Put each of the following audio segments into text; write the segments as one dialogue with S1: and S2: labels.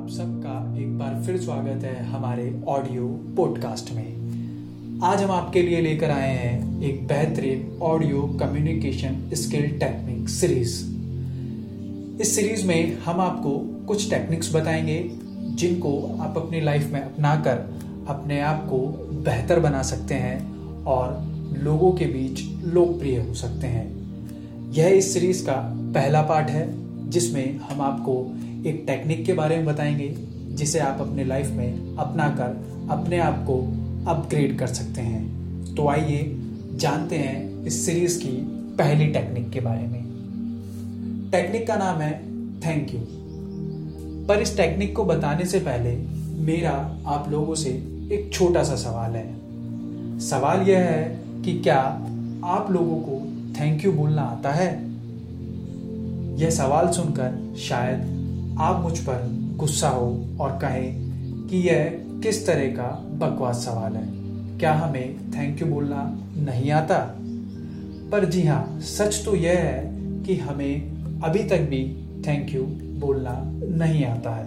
S1: आप सबका एक बार फिर स्वागत है हमारे ऑडियो पॉडकास्ट में। आज हम आपके लिए लेकर आए हैं एक बेहतरीन audio communication skill technique series इस सीरीज़ में हम आपको कुछ टेक्निक्स बताएँगे, जिनको आप अपनी लाइफ में अपनाकर अपने आप को बेहतर बना सकते हैं और लोगों के बीच लोकप्रिय हो सकते हैं। यह इस सीरीज़ का पहला पार्ट है, जिसमें हम आपको एक टेक्निक के बारे में बताएँगे, जिसे आप अपने लाइफ में अपना कर अपने आप को अपग्रेड कर सकते हैं। तो आइए जानते हैं इस सीरीज़ की पहली टेक्निक के बारे में। टेक्निक का नाम है थैंक यू पर इस टेक्निक को बताने से पहले मेरा आप लोगों से एक छोटा सा सवाल है। सवाल यह है कि क्या आप लोगों को थैंक यू बोलना आता है? यह सवाल सुनकर शायद आप मुझ पर गुस्सा हो और कहें कि यह किस तरह का बकवास सवाल है। क्या हमें थैंक यू बोलना नहीं आता? पर जी हाँ सच तो यह है कि हमें अभी तक भी थैंक यू बोलना नहीं आता है।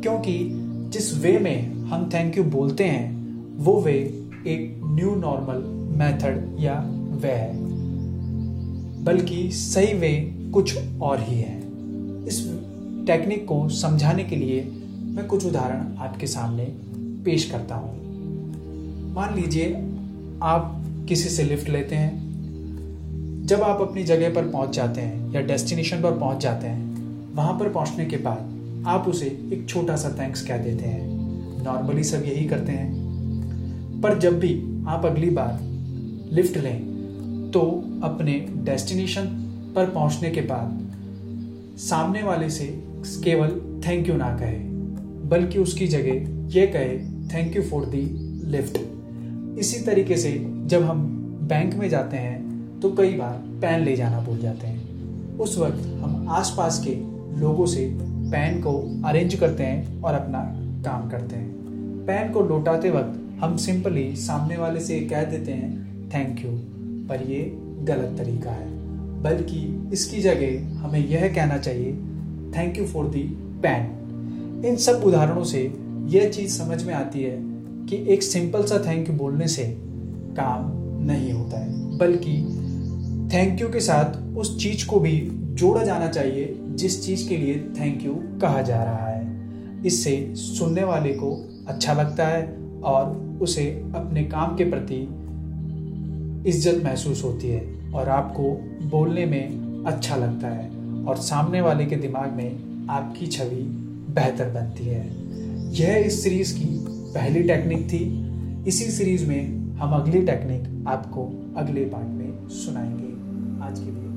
S1: क्योंकि जिस वे में हम थैंक यू बोलते हैं, वो वे एक न्यू नॉर्मल मेथड या वे है। बल्कि सही वे कुछ और ही है। इस टेक्निक को समझाने के लिए मैं कुछ उदाहरण आपके सामने पेश करता हूँ। मान लीजिए आप किसी से लिफ्ट लेते हैं। जब आप अपनी जगह पर पहुँच जाते हैं या डेस्टिनेशन पर पहुँच जाते हैं, वहाँ पर पहुँचने के बाद आप उसे एक छोटा सा थैंक्स कह देते हैं। नॉर्मली सब यही करते हैं। पर जब भी आप अगली बार लिफ्ट लें तो अपने डेस्टिनेशन पर पहुँचने के बाद सामने वाले से केवल थैंक यू ना कहे, बल्कि उसकी जगह यह कहे thank you for the lift इसी तरीके से जब हम बैंक में जाते हैं तो कई बार पैन ले जाना भूल जाते हैं। उस वक्त हम आसपास के लोगों से पैन को अरेंज करते हैं और अपना काम करते हैं। पैन को लौटाते वक्त हम सिंपली सामने वाले से कह देते हैं थैंक यू पर ये गलत तरीका है। बल्कि इसकी जगह हमें यह कहना चाहिए thank you for the pen इन सब उदाहरणों से यह चीज़ समझ में आती है कि एक सिंपल सा थैंक यू बोलने से काम नहीं होता है, बल्कि थैंक यू के साथ उस चीज़ को भी जोड़ा जाना चाहिए जिस चीज़ के लिए थैंक यू कहा जा रहा है। इससे सुनने वाले को अच्छा लगता है और उसे अपने काम के प्रति इज़्ज़त महसूस होती है और आपको बोलने में अच्छा लगता है। और सामने वाले के दिमाग में आपकी छवि बेहतर बनती है। यह इस सीरीज़ की पहली टेक्निक थी। इसी सीरीज़ में हम अगली टेक्निक आपको अगले पार्ट में सुनाएँगे। आज के लिए